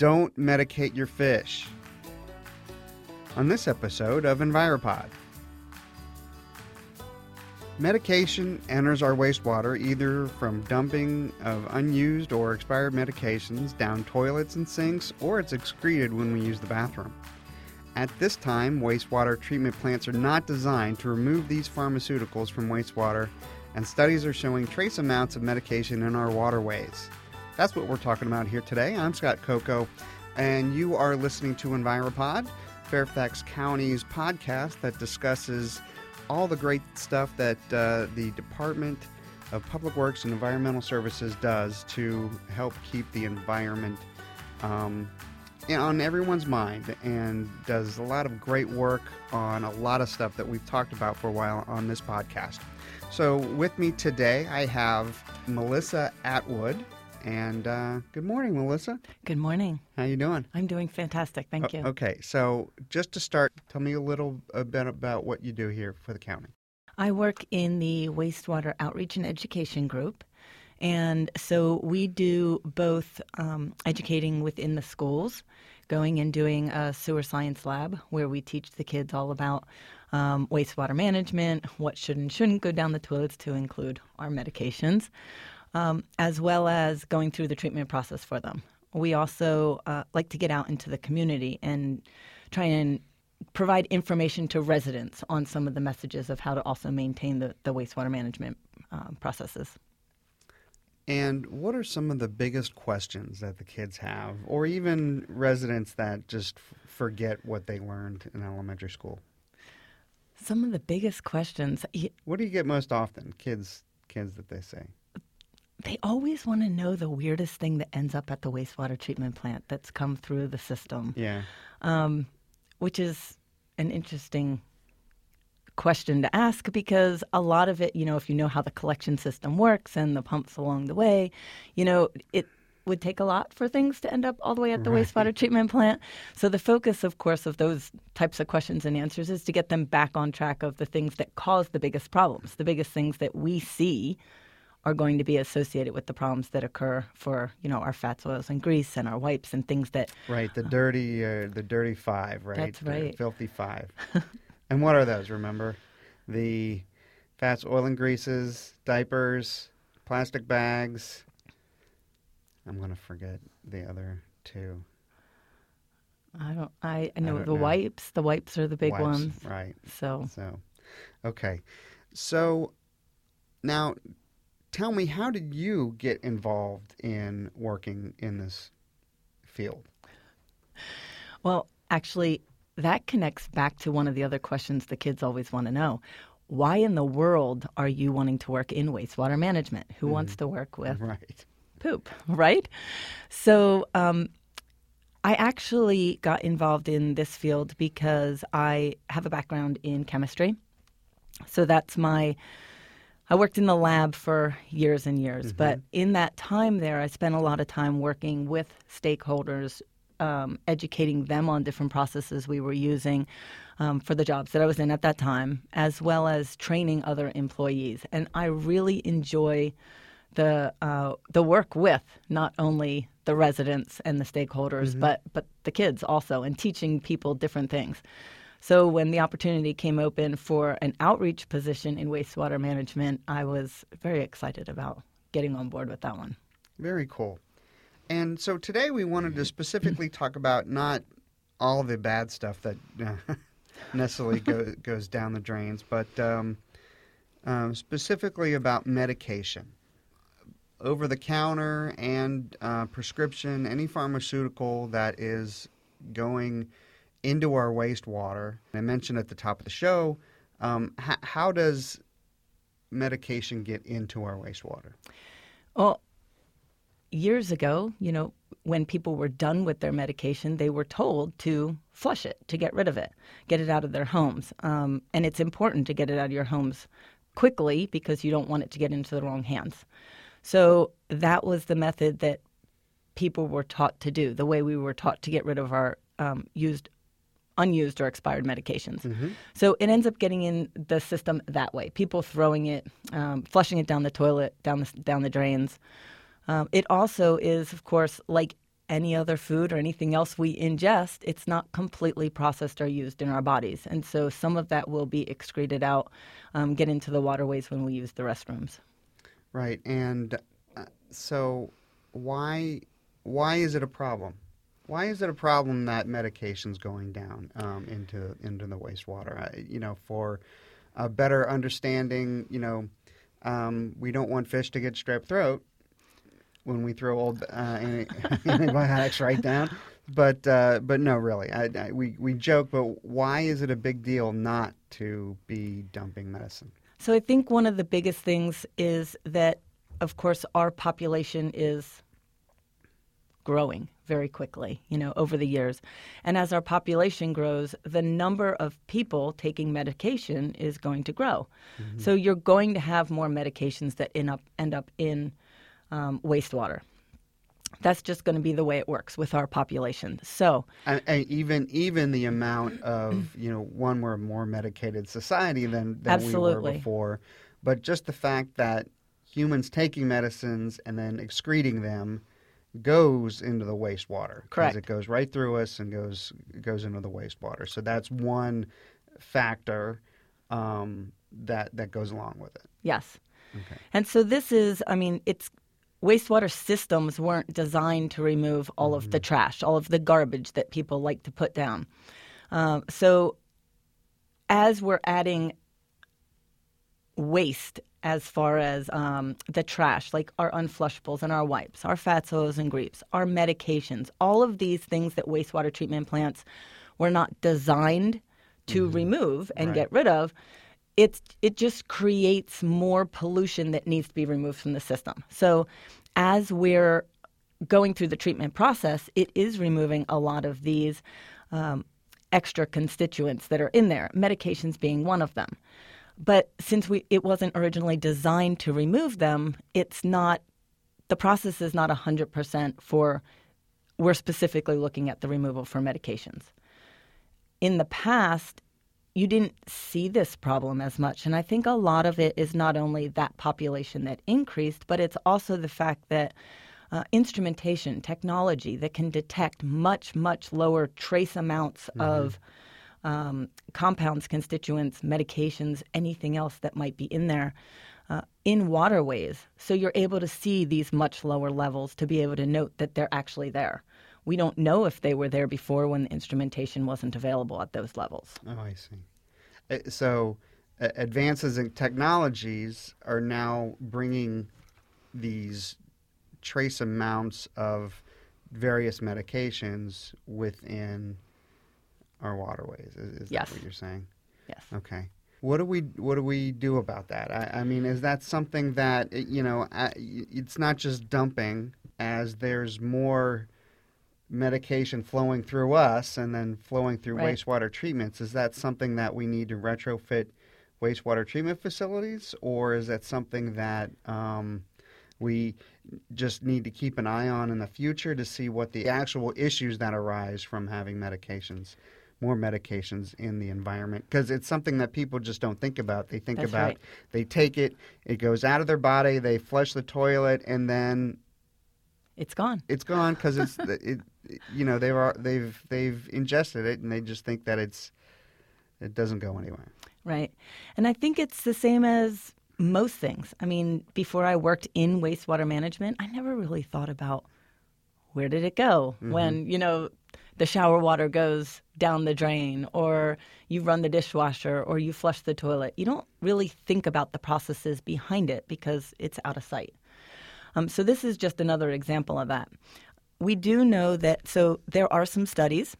don't medicate your fish. On this episode of Enviropod, medication enters our wastewater either from dumping of unused or expired medications down toilets and sinks, or it's excreted when we use the bathroom. At this time, wastewater treatment plants are not designed to remove these pharmaceuticals from wastewater, and studies are showing trace amounts of medication in our waterways. That's what we're talking about here today. I'm Scott Coco, and you are listening to Enviropod, Fairfax County's podcast that discusses all the great stuff that uh, the Department of Public Works and Environmental Services does to help keep the environment um, on everyone's mind and does a lot of great work on a lot of stuff that we've talked about for a while on this podcast. So, with me today, I have Melissa Atwood. And uh, good morning, Melissa. Good morning. How you doing? I'm doing fantastic. Thank you. Okay, so just to start, tell me a little bit about what you do here for the county. I work in the wastewater outreach and education group. And so we do both um, educating within the schools, going and doing a sewer science lab where we teach the kids all about um, wastewater management, what should and shouldn't go down the toilets to include our medications um, as well as going through the treatment process for them. We also uh, like to get out into the community and try and provide information to residents on some of the messages of how to also maintain the, the wastewater management um, processes. And what are some of the biggest questions that the kids have, or even residents that just forget what they learned in elementary school? Some of the biggest questions. What do you get most often, kids? Kids that they say they always want to know the weirdest thing that ends up at the wastewater treatment plant that's come through the system. Yeah. Um, which is an interesting question to ask because a lot of it, you know, if you know how the collection system works and the pumps along the way, you know, it would take a lot for things to end up all the way at the right. wastewater treatment plant. So the focus, of course, of those types of questions and answers is to get them back on track of the things that cause the biggest problems, the biggest things that we see are going to be associated with the problems that occur for you know our fats, oils, and grease, and our wipes and things that. Right, the dirty, uh, the dirty five, right? That's right. The filthy five. and what are those? Remember, the fats, oil, and greases, diapers, plastic bags. I'm going to forget the other two. I don't. I, I know I the know. wipes. The wipes are the big wipes, ones. Right. So. So, okay. So, now tell me, how did you get involved in working in this field? Well, actually, that connects back to one of the other questions the kids always want to know. Why in the world are you wanting to work in wastewater management? Who mm-hmm. wants to work with right. poop, right? So, um, I actually got involved in this field because I have a background in chemistry. So that's my I worked in the lab for years and years, mm-hmm. but in that time there, I spent a lot of time working with stakeholders, um, educating them on different processes we were using um, for the jobs that I was in at that time, as well as training other employees. And I really enjoy the uh, the work with not only the residents and the stakeholders, mm-hmm. but but the kids also, and teaching people different things. So when the opportunity came open for an outreach position in wastewater management, I was very excited about getting on board with that one. Very cool. And so today we wanted to specifically talk about not all the bad stuff that uh, necessarily go, goes down the drains, but um, um, specifically about medication. Over the counter and uh, prescription, any pharmaceutical that is going into our wastewater. I mentioned at the top of the show, um, h- how does medication get into our wastewater? Well, years ago, you know, when people were done with their medication, they were told to flush it, to get rid of it, get it out of their homes. Um, and it's important to get it out of your homes quickly because you don't want it to get into the wrong hands. So that was the method that people were taught to do, the way we were taught to get rid of our um, used unused or expired medications. Mm-hmm. So it ends up getting in the system that way. People throwing it, um, flushing it down the toilet, down the down the drains. Um, it also is, of course, like any other food or anything else we ingest, it's not completely processed or used in our bodies. And so some of that will be excreted out, um, get into the waterways when we use the restrooms. Right. And uh, so why why is it a problem? Why is it a problem that medication's going down um, into into the wastewater? I, you know, for a better understanding, you know, um, we don't want fish to get strep throat when we throw old uh, antibiotics right down. But uh, but no, really, I, I, we we joke, but why is it a big deal not to be dumping medicine? So I think one of the biggest things is that, of course, our population is growing very quickly, you know, over the years. And as our population grows, the number of people taking medication is going to grow. Mm-hmm. So you're going to have more medications that end up end up in um, wastewater. That's just going to be the way it works with our population. So, and, and even even the amount of you know, one we're a more medicated society than than absolutely. we were before, but just the fact that humans taking medicines and then excreting them goes into the wastewater. Correct. It goes right through us and goes goes into the wastewater. So that's one factor um, that that goes along with it. Yes. Okay. And so this is, I mean, it's wastewater systems weren't designed to remove all mm-hmm. of the mm-hmm. trash, all of the garbage that people like to put down. Um, so as we're adding waste as far as um, the trash, like our unflushables and our wipes, our fats, oils, and grease, our medications, all of these things that wastewater treatment plants were not designed to mm-hmm. remove and right. get rid of. It's, it just creates more pollution that needs to be removed from the system. So, as we're going through the treatment process, it is removing a lot of these um, extra constituents that are in there, medications being one of them. But since we it wasn't originally designed to remove them, it's not the process is not 100% for we're specifically looking at the removal for medications. In the past, you didn't see this problem as much. And I think a lot of it is not only that population that increased, but it's also the fact that uh, instrumentation, technology that can detect much, much lower trace amounts mm-hmm. of um, compounds, constituents, medications, anything else that might be in there. Uh, in waterways. So you're able to see these much lower levels to be able to note that they're actually there. We don't know if they were there before when the instrumentation wasn't available at those levels. Oh, I see. Uh, so uh, advances in technologies are now bringing these trace amounts of various medications within our waterways. Is, is yes. that what you're saying? Yes. Okay. What do we what do we do about that? I, I mean, is that something that you know? It's not just dumping, as there's more medication flowing through us and then flowing through right. wastewater treatments. Is that something that we need to retrofit wastewater treatment facilities, or is that something that um, we just need to keep an eye on in the future to see what the actual issues that arise from having medications? More medications in the environment because it's something that people just don't think about. They think That's about right. they take it, it goes out of their body, they flush the toilet, and then it's gone. It's gone because it's it, you know they've they've they've ingested it and they just think that it's it doesn't go anywhere. Right, and I think it's the same as most things. I mean, before I worked in wastewater management, I never really thought about where did it go mm-hmm. when you know the shower water goes down the drain or you run the dishwasher or you flush the toilet. You don't really think about the processes behind it because it's out of sight. Um, so this is just another example of that. We do know that, so there are some studies.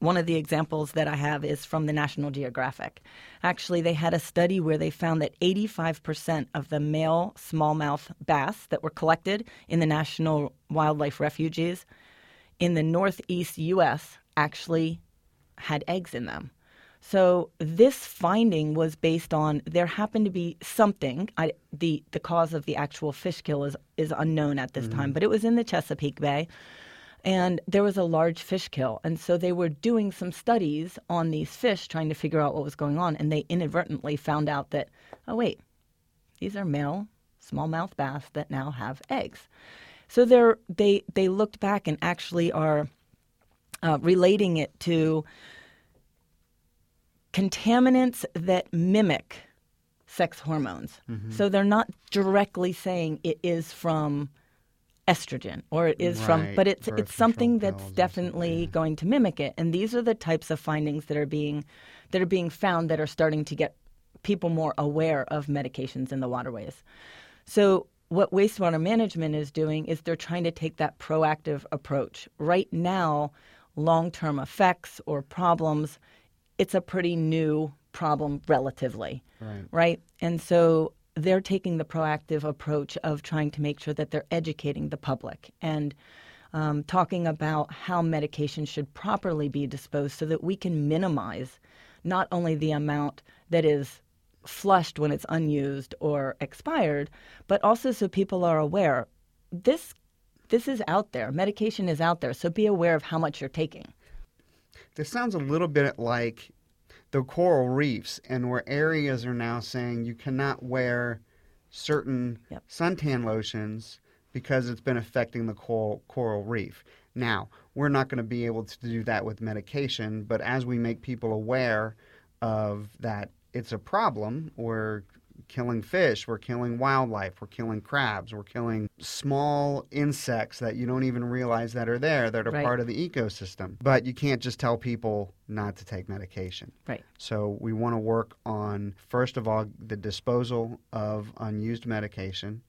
One of the examples that I have is from the National Geographic. Actually, they had a study where they found that 85% of the male smallmouth bass that were collected in the National Wildlife Refuges in the northeast U.S. actually had eggs in them. So this finding was based on there happened to be something. I, the the cause of the actual fish kill is is unknown at this mm-hmm. time, but it was in the Chesapeake Bay, and there was a large fish kill, and so they were doing some studies on these fish, trying to figure out what was going on, and they inadvertently found out that oh wait, these are male smallmouth bass that now have eggs. So they're they they looked back and actually are uh, relating it to contaminants that mimic sex hormones. Mm-hmm. So they're not directly saying it is from estrogen or it is from but it's birth it's something that's definitely going to mimic it and these are the types of findings that are being that are being found that are starting to get people more aware of medications in the waterways. So what wastewater management is doing is they're trying to take that proactive approach. Right now, long-term effects or problems, it's a pretty new problem relatively Right. right? And so they're taking the proactive approach of trying to make sure that they're educating the public and um, talking about how medication should properly be disposed so that we can minimize not only the amount that is flushed when it's unused or expired, but also so people are aware this this is out there. Medication is out there, so be aware of how much you're taking. This sounds a little bit like the coral reefs, and where areas are now saying you cannot wear certain Yep. suntan lotions because it's been affecting the coral, coral reef. Now, we're not going to be able to do that with medication, but as we make people aware of that it's a problem, we're killing fish, we're killing wildlife, we're killing crabs, we're killing small insects that you don't even realize that are there that are Right. part of the ecosystem. But you can't just tell people not to take medication. Right. So we want to work on, first of all, the disposal of unused medication.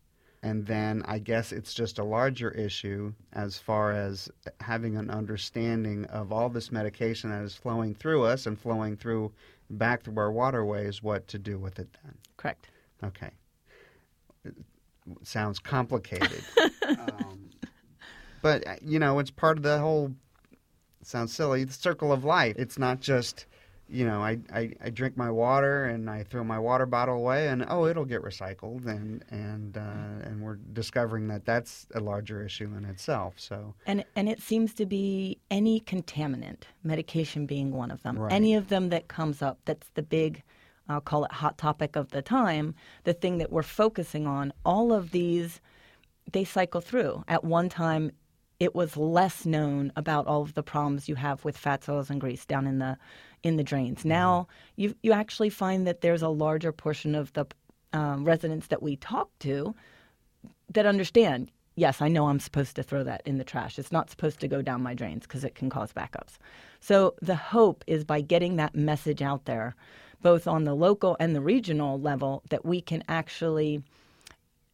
And then I guess it's just a larger issue as far as having an understanding of all this medication that is flowing through us and flowing through back through our waterways, what to do with it then. Correct. Okay. It sounds complicated. um, but, uh, you know, it's part of the whole, sounds silly, the circle of life. It's not just, you know, I, I, I drink my water and I throw my water bottle away and, oh, it'll get recycled. And, and, uh, and we're discovering that that's a larger issue in itself. So, And and it seems to be any contaminant, medication being one of them. Right. Any of them that comes up, that's the big, I'll call it hot topic of the time, the thing that we're focusing on. All of these, they cycle through. At one time, it was less known about all of the problems you have with fat oils, and grease down in the in the drains. Now you you actually find that there's a larger portion of the um, residents that we talk to that understand yes i know i'm supposed to throw that in the trash. It's not supposed to go down my drains because it can cause backups. So the hope is by getting that message out there both on the local and the regional level that we can actually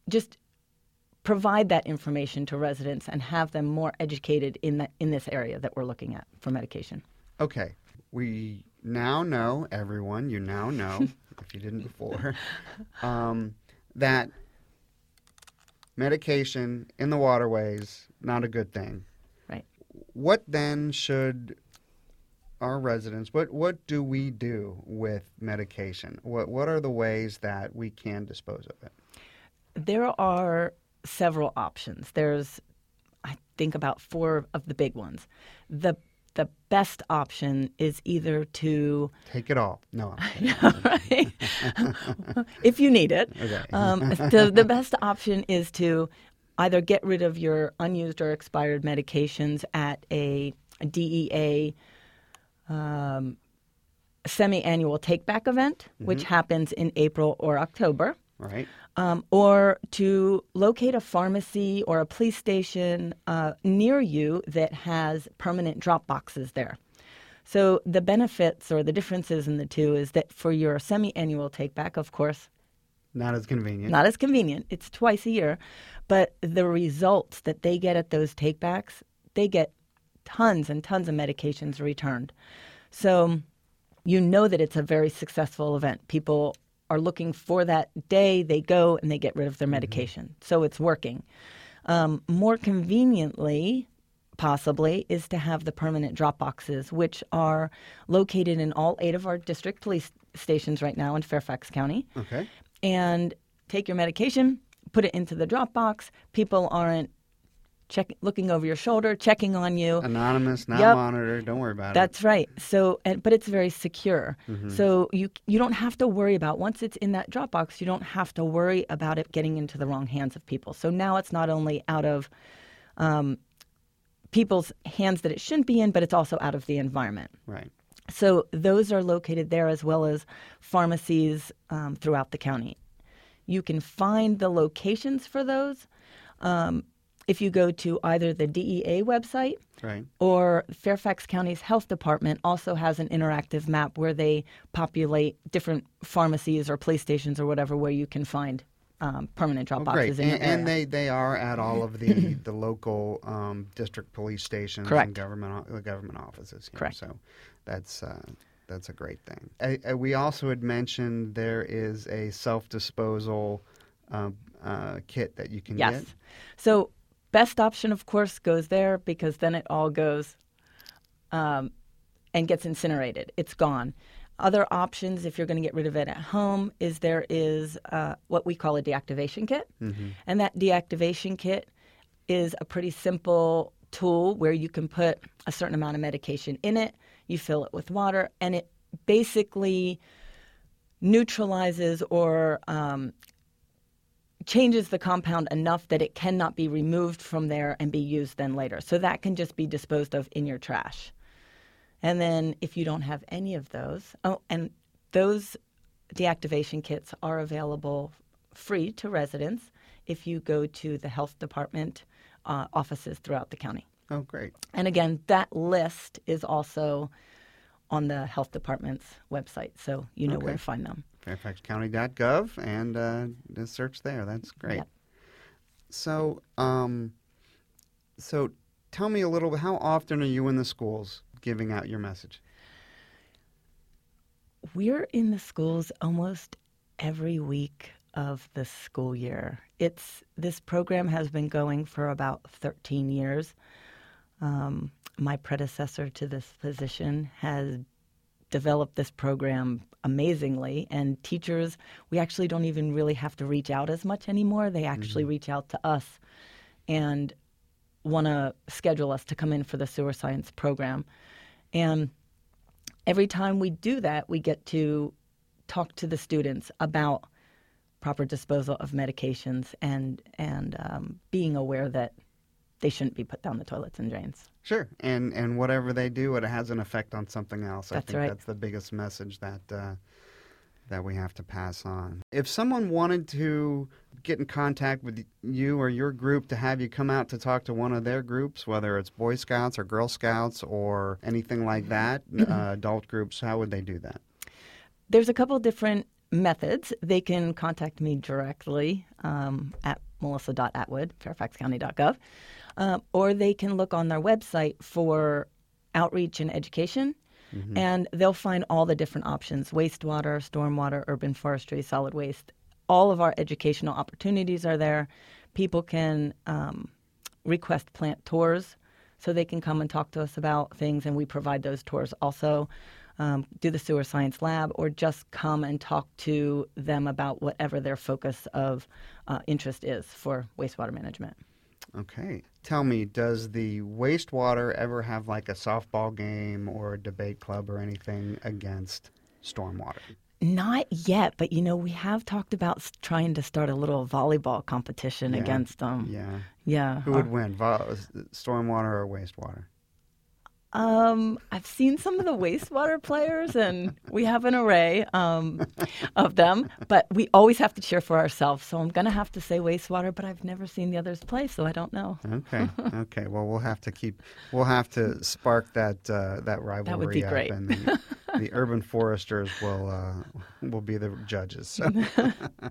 just provide that information to residents and have them more educated in that in this area that we're looking at for medication okay. We now know, everyone, you now know, if you didn't before, um, that medication in the waterways, not a good thing. Right. What then should our residents, what, what do we do with medication? What, what are the ways that we can dispose of it? There are several options. There's, I think, about four of the big ones. The the best option is either to, Take it all. No. right, if you need it. Okay. Um, the, the best option is to either get rid of your unused or expired medications at a, DEA um, semi-annual take-back event, which happens in April or October right. um, or to locate a pharmacy or a police station uh, near you that has permanent drop boxes there. So the benefits or the differences in the two is that for your semi-annual take back, of course, Not as convenient. not as convenient. It's twice a year, but the results that they get at those takebacks, they get tons and tons of medications returned. So you know that it's a very successful event. People are looking for that day, they go and they get rid of their medication. So it's working. Um, more conveniently, possibly, is to have the permanent drop boxes, which are located in all eight of our district police stations right now in Fairfax County okay. and take your medication, put it into the drop box. People aren't check, looking over your shoulder, checking on you. Anonymous, not Yep. monitored. Don't worry about it. That's right. So, and, but it's very secure. Mm-hmm. So you you don't have to worry about once it's in that Dropbox. You don't have to worry about it getting into the wrong hands of people. So now it's not only out of um, people's hands that it shouldn't be in, but it's also out of the environment. Right. So those are located there as well as pharmacies um, throughout the county. You can find the locations for those um, if you go to either the DEA website Right. or Fairfax County's Health Department also has an interactive map where they populate different pharmacies or police stations or whatever where you can find um, permanent drop great. boxes And, and they, they are at all of the, the local um, district police stations Correct. and government government offices. here. Correct. So that's uh, that's a great thing. I, I, we also had mentioned there is a self disposal um, uh, kit that you can yes. get. So best option, of course, goes there because then it all goes um, and gets incinerated. It's gone. Other options, if you're going to get rid of it at home, is there is uh, what we call a deactivation kit, and that deactivation kit is a pretty simple tool where you can put a certain amount of medication in it. You fill it with water, and it basically neutralizes or um, changes the compound enough that it cannot be removed from there and be used then later. So that can just be disposed of in your trash. And then if you don't have any of those, oh, and those deactivation kits are available free to residents if you go to the health department uh, offices throughout the county. Oh, great. And again, that list is also on the health department's website, so you know where to find them. FairfaxCounty.gov and uh, just search there. That's great. Yep. So, um, so tell me a little bit. How often are you in the schools giving out your message? We're in the schools almost every week of the school year. It's this program has been going for about 13 years. Um, my predecessor to this position has developed this program amazingly, and teachers, we actually don't even really have to reach out as much anymore. They actually reach out to us and want to schedule us to come in for the sewer science program. And every time we do that, we get to talk to the students about proper disposal of medications and and um, being aware that they shouldn't be put down the toilets and drains. Sure, and and whatever they do, it has an effect on something else. I That's think right. that's the biggest message that uh, that we have to pass on. If someone wanted to get in contact with you or your group to have you come out to talk to one of their groups, whether it's Boy Scouts or Girl Scouts or anything like that, uh, adult groups, how would they do that? There's a couple different methods. They can contact me directly um, at melissa.atwood, fairfaxcounty.gov, uh, or they can look on their website for outreach and education, and they'll find all the different options wastewater, stormwater, urban forestry, solid waste. All of our educational opportunities are there. People can um, request plant tours so they can come and talk to us about things, and we provide those tours also. Um, do the sewer science lab, or just come and talk to them about whatever their focus of uh, interest is for wastewater management. Okay. Tell me, does the wastewater ever have like a softball game or a debate club or anything against stormwater? Not yet, but you know, we have talked about trying to start a little volleyball competition Yeah. against them. Yeah. Yeah. Who would win, vo- stormwater or wastewater? Um, I've seen some of the wastewater players, and we have an array um, of them. But we always have to cheer for ourselves. So I'm going to have to say wastewater, but I've never seen the others play, so I don't know. Okay. okay. Well, we'll have to keep. We'll have to spark that uh, that rivalry be up, great. and the, the urban foresters will uh, will be the judges. So.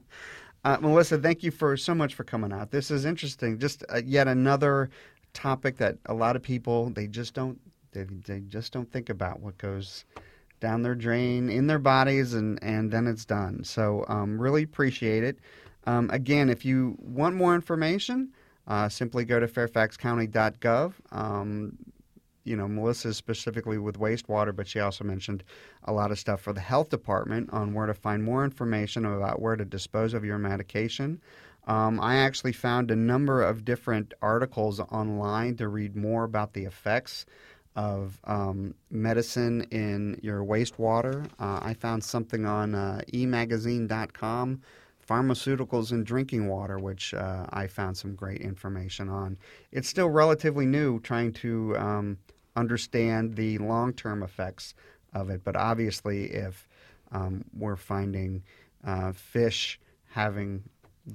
Uh, Melissa, thank you for so much for coming out. This is interesting. Just uh, yet another topic that a lot of people they just don't they, they just don't think about what goes down their drain in their bodies and and then it's done. So um, really appreciate it. Um, again, if you want more information, uh, simply go to fairfaxcounty.gov. Um, you know, Melissa is specifically with wastewater, but she also mentioned a lot of stuff for the health department on where to find more information about where to dispose of your medication. Um, I actually found a number of different articles online to read more about the effects of um, medicine in your wastewater. Uh, I found something on uh, emagazine.com, pharmaceuticals in drinking water, which uh, I found some great information on. It's still relatively new trying to um, understand the long term effects of it, but obviously, if um, we're finding uh, fish having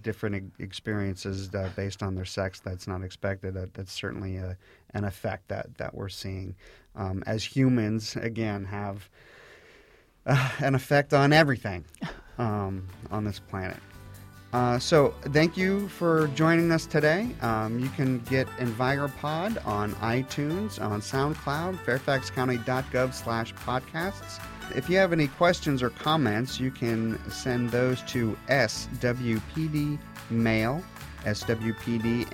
different experiences uh, based on their sex that's not expected. That, that's certainly a, an effect that, that we're seeing. Um, as humans, again, have uh, an effect on everything um, on this planet. Uh, so, thank you for joining us today. Um, you can get EnviroPod on iTunes, on SoundCloud, fairfaxcounty.gov slash podcasts. If you have any questions or comments, you can send those to SWPD Mail, SWPD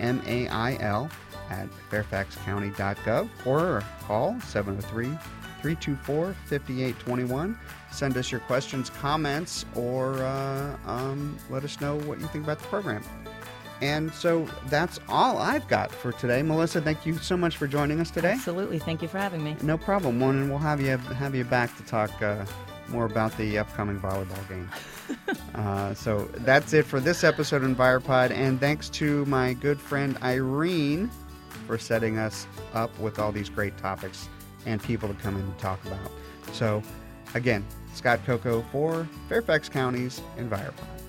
at fairfaxcounty.gov or call 703 324 5821. Send us your questions, comments, or uh, um, let us know what you think about the program. And so that's all I've got for today. Melissa, thank you so much for joining us today. Absolutely. Thank you for having me. No problem. Well, and we'll have you have you back to talk uh, more about the upcoming volleyball game. uh, so that's it for this episode of EnviroPod. And thanks to my good friend Irene for setting us up with all these great topics and people to come in and talk about. So, again, Scott Coco for Fairfax County's EnviroPod.